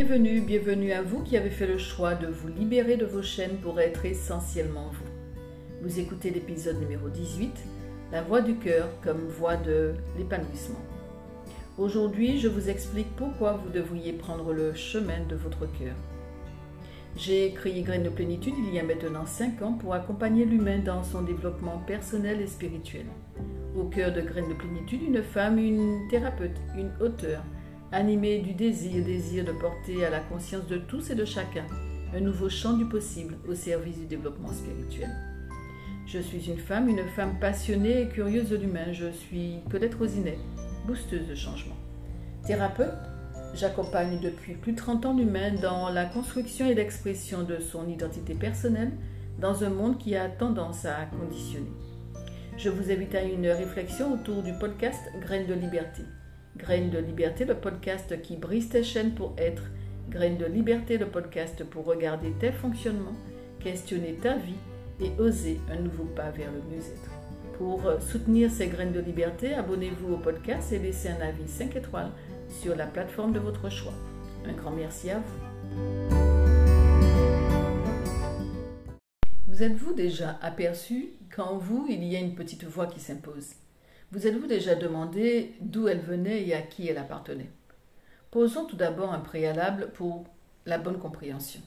Bienvenue, bienvenue à vous qui avez fait le choix de vous libérer de vos chaînes pour être essentiellement vous. Vous écoutez l'épisode numéro 18, La voix du cœur comme voix de l'épanouissement. Aujourd'hui, je vous explique pourquoi vous devriez prendre le chemin de votre cœur. J'ai créé Graines de Plénitude il y a maintenant 5 ans pour accompagner l'humain dans son développement personnel et spirituel. Au cœur de Graines de Plénitude, une femme, une thérapeute, une auteure, animée du désir, désir de porter à la conscience de tous et de chacun un nouveau champ du possible au service du développement spirituel. Je suis une femme, une femme passionnée et curieuse de l'humain. Je suis peut-être Rosinet, boosteuse de changement. Thérapeute, j'accompagne depuis plus de 30 ans l'humain dans la construction et l'expression de son identité personnelle dans un monde qui a tendance à conditionner. Je vous invite à une réflexion autour du podcast Graines de liberté. Graines de liberté, le podcast qui brise tes chaînes pour être. Graines de liberté, le podcast pour regarder tes fonctionnements, questionner ta vie et oser un nouveau pas vers le mieux-être. Pour soutenir ces graines de liberté, abonnez-vous au podcast et laissez un avis 5 étoiles sur la plateforme de votre choix. Un grand merci à vous. Vous êtes-vous déjà aperçu qu'en vous, il y a une petite voix qui s'impose? Vous êtes-vous déjà demandé d'où elle venait et à qui elle appartenait? Posons tout d'abord un préalable pour la bonne compréhension.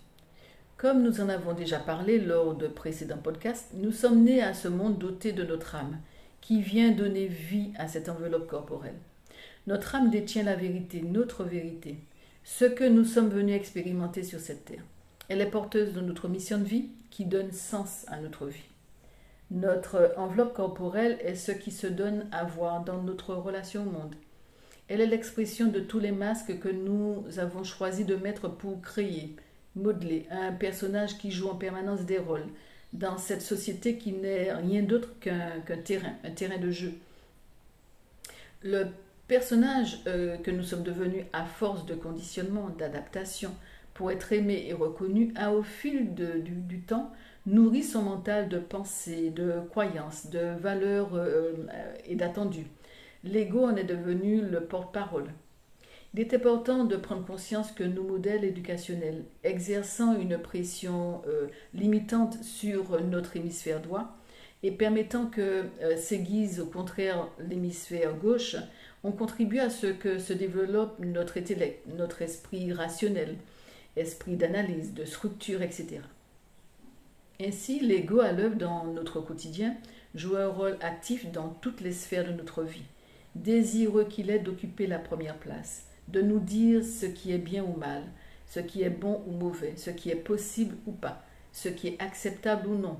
Comme nous en avons déjà parlé lors de précédents podcasts, nous sommes nés à ce monde doté de notre âme, qui vient donner vie à cette enveloppe corporelle. Notre âme détient la vérité, notre vérité, ce que nous sommes venus expérimenter sur cette terre. Elle est porteuse de notre mission de vie qui donne sens à notre vie. Notre enveloppe corporelle est ce qui se donne à voir dans notre relation au monde. Elle est l'expression de tous les masques que nous avons choisi de mettre pour créer, modeler un personnage qui joue en permanence des rôles dans cette société qui n'est rien d'autre qu'un terrain, un terrain de jeu. Le personnage euh, que nous sommes devenus à force de conditionnement, d'adaptation, pour être aimé et reconnu, a au fil du, temps nourri son mental de pensées, de croyances, de valeurs euh, et d'attendus. L'ego en est devenu le porte-parole. Il est important de prendre conscience que nos modèles éducationnels, exerçant une pression euh, limitante sur notre hémisphère droit et permettant que s'aiguise au contraire l'hémisphère gauche, on contribue à ce que se développe notre intellect, notre esprit rationnel, esprit d'analyse, de structure, etc. Ainsi, l'ego à l'œuvre dans notre quotidien joue un rôle actif dans toutes les sphères de notre vie, désireux qu'il est d'occuper la première place, de nous dire ce qui est bien ou mal, ce qui est bon ou mauvais, ce qui est possible ou pas, ce qui est acceptable ou non.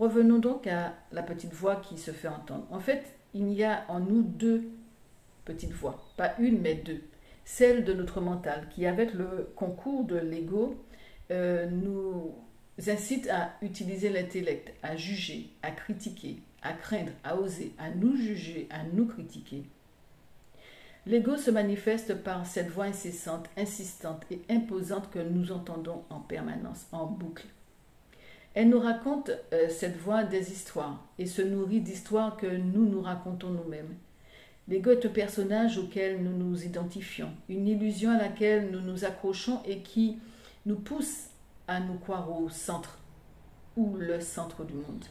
Revenons donc à la petite voix qui se fait entendre. En fait, il y a en nous deux petite voix, pas une mais deux. Celle de notre mental qui, avec le concours de l'ego, euh, nous incite à utiliser l'intellect, à juger, à critiquer, à craindre, à oser, à nous juger, à nous critiquer. L'ego se manifeste par cette voix incessante, insistante et imposante que nous entendons en permanence, en boucle. Elle nous raconte, euh, cette voix, des histoires et se nourrit d'histoires que nous nous racontons nous-mêmes. L'ego est un personnage auquel nous nous identifions, une illusion à laquelle nous nous accrochons et qui nous pousse à nous croire au centre ou le centre du monde.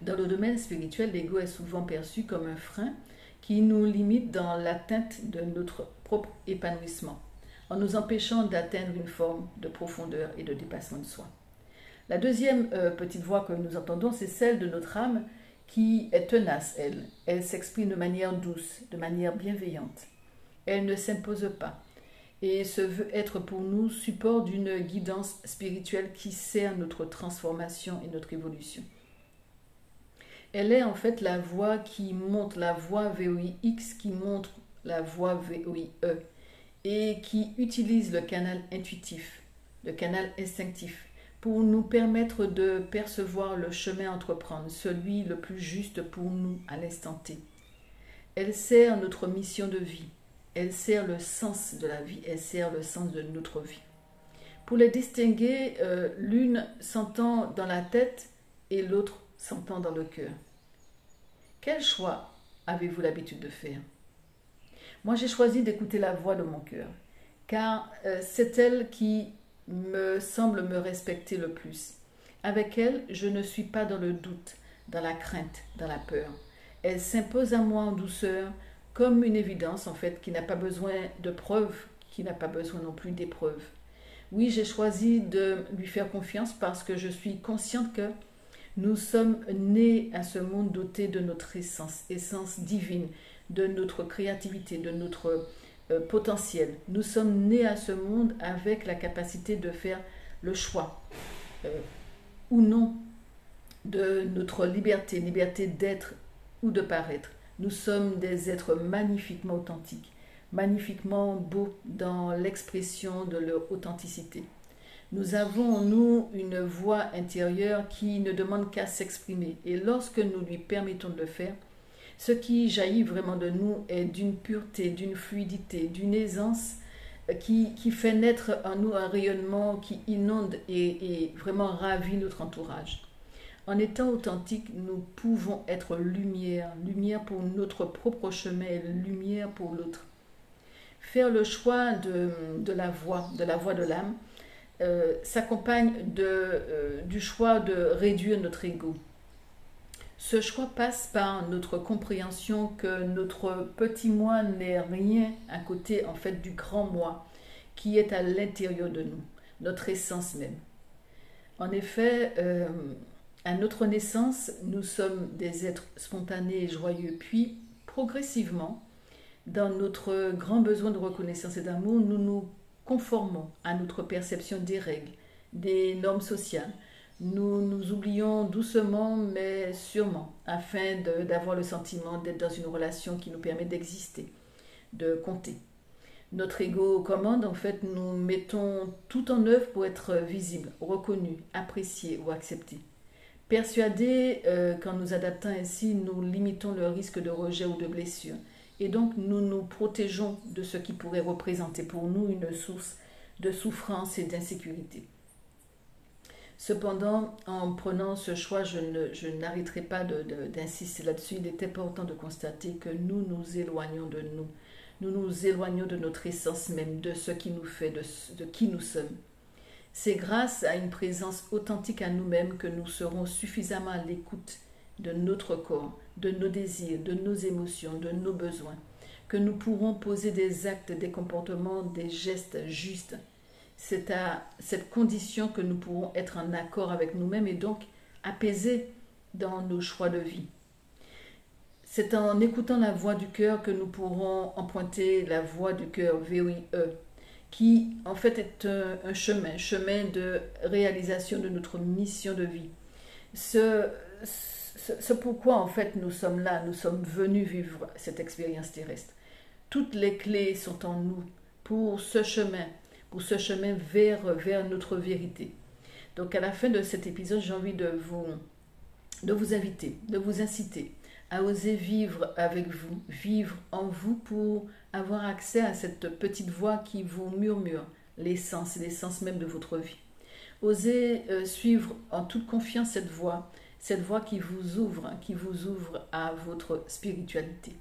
Dans le domaine spirituel, l'ego est souvent perçu comme un frein qui nous limite dans l'atteinte de notre propre épanouissement, en nous empêchant d'atteindre une forme de profondeur et de dépassement de soi. La deuxième euh, petite voix que nous entendons, c'est celle de notre âme qui est tenace, elle. Elle s'exprime de manière douce, de manière bienveillante. Elle ne s'impose pas et se veut être pour nous support d'une guidance spirituelle qui sert notre transformation et notre évolution. Elle est en fait la voie qui montre, la voie VOIX qui montre la voie VOIE et qui utilise le canal intuitif, le canal instinctif pour nous permettre de percevoir le chemin à entreprendre, celui le plus juste pour nous à l'instant T. Elle sert notre mission de vie, elle sert le sens de la vie, elle sert le sens de notre vie. Pour les distinguer, euh, l'une s'entend dans la tête et l'autre s'entend dans le cœur. Quel choix avez-vous l'habitude de faire? Moi, j'ai choisi d'écouter la voix de mon cœur car euh, c'est elle qui me semble me respecter le plus. Avec elle, je ne suis pas dans le doute, dans la crainte, dans la peur. Elle s'impose à moi en douceur, comme une évidence en fait, qui n'a pas besoin de preuves, qui n'a pas besoin non plus d'épreuves. Oui, j'ai choisi de lui faire confiance parce que je suis consciente que nous sommes nés à ce monde doté de notre essence, essence divine, de notre créativité, de notre euh, potentiel. Nous sommes nés à ce monde avec la capacité de faire le choix euh, ou non de notre liberté, liberté d'être ou de paraître. Nous sommes des êtres magnifiquement authentiques, magnifiquement beaux dans l'expression de leur authenticité. Nous avons en nous une voix intérieure qui ne demande qu'à s'exprimer et lorsque nous lui permettons de le faire, ce qui jaillit vraiment de nous est d'une pureté, d'une fluidité, d'une aisance euh, qui, fait naître en nous un rayonnement qui inonde et, et vraiment ravit notre entourage. En étant authentique, nous pouvons être lumière, lumière pour notre propre chemin lumière pour l'autre. Faire le choix de, la voix, de la voix de l'âme, euh, s'accompagne euh, du choix de réduire notre ego, ce choix passe par notre compréhension que notre petit moi n'est rien à côté en fait du grand moi qui est à l'intérieur de nous, notre essence même. En effet, euh, à notre naissance, nous sommes des êtres spontanés et joyeux, puis progressivement, dans notre grand besoin de reconnaissance et d'amour, nous nous conformons à notre perception des règles, des normes sociales, nous nous oublions doucement mais sûrement afin d'avoir le sentiment d'être dans une relation qui nous permet d'exister, de compter. Notre ego commande, en fait, nous mettons tout en œuvre pour être visible, reconnu, apprécié ou accepté. Persuadés euh, qu'en nous adaptant ainsi, nous limitons le risque de rejet ou de blessure. Et donc, nous nous protégeons de ce qui pourrait représenter pour nous une source de souffrance et d'insécurité. Cependant, en prenant ce choix, je, n'arrêterai pas d'insister là-dessus. Il est important de constater que nous nous éloignons de nous. Nous nous éloignons de notre essence même, de ce qui nous fait, de, de qui nous sommes. C'est grâce à une présence authentique à nous-mêmes que nous serons suffisamment à l'écoute de notre corps, de nos désirs, de nos émotions, de nos besoins, que nous pourrons poser des actes, des comportements, des gestes justes c'est à cette condition que nous pourrons être en accord avec nous-mêmes et donc apaisés dans nos choix de vie. C'est en écoutant la voix du cœur que nous pourrons emprunter la voix du cœur, VOIE, qui en fait est un, chemin, chemin de réalisation de notre mission de vie. Ce, ce, pourquoi en fait nous sommes là, nous sommes venus vivre cette expérience terrestre. Toutes les clés sont en nous pour ce chemin, pour ce chemin vers, vers notre vérité. Donc à la fin de cet épisode, j'ai envie de vous, de vous inviter, de vous inciter à oser vivre avec vous, vivre en vous pour avoir accès à cette petite voix qui vous murmure l'essence, l'essence même de votre vie. Osez euh, suivre en toute confiance cette voix, cette voix qui vous ouvre, qui vous ouvre à votre spiritualité.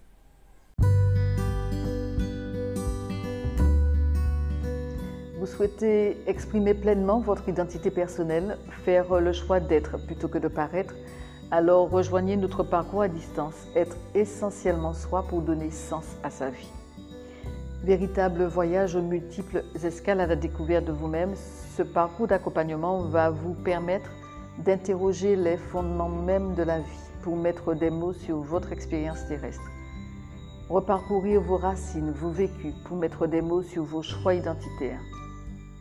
Vous souhaitez exprimer pleinement votre identité personnelle, faire le choix d'être plutôt que de paraître, alors rejoignez notre parcours à distance, être essentiellement soi pour donner sens à sa vie. Véritable voyage aux multiples escales à la découverte de vous-même, ce parcours d'accompagnement va vous permettre d'interroger les fondements même de la vie pour mettre des mots sur votre expérience terrestre. Reparcourir vos racines, vos vécus pour mettre des mots sur vos choix identitaires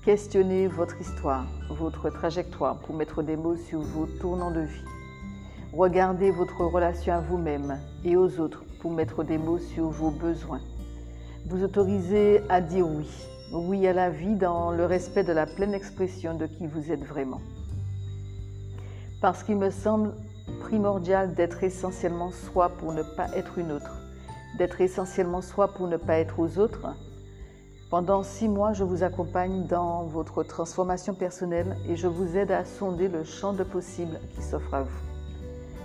Questionnez votre histoire, votre trajectoire pour mettre des mots sur vos tournants de vie. Regardez votre relation à vous-même et aux autres pour mettre des mots sur vos besoins. Vous autorisez à dire oui, oui à la vie dans le respect de la pleine expression de qui vous êtes vraiment. Parce qu'il me semble primordial d'être essentiellement soi pour ne pas être une autre, d'être essentiellement soi pour ne pas être aux autres, pendant six mois, je vous accompagne dans votre transformation personnelle et je vous aide à sonder le champ de possibles qui s'offre à vous.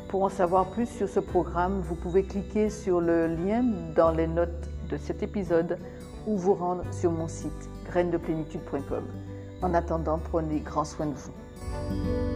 Pour en savoir plus sur ce programme, vous pouvez cliquer sur le lien dans les notes de cet épisode ou vous rendre sur mon site grainesdeplénitude.com. En attendant, prenez grand soin de vous.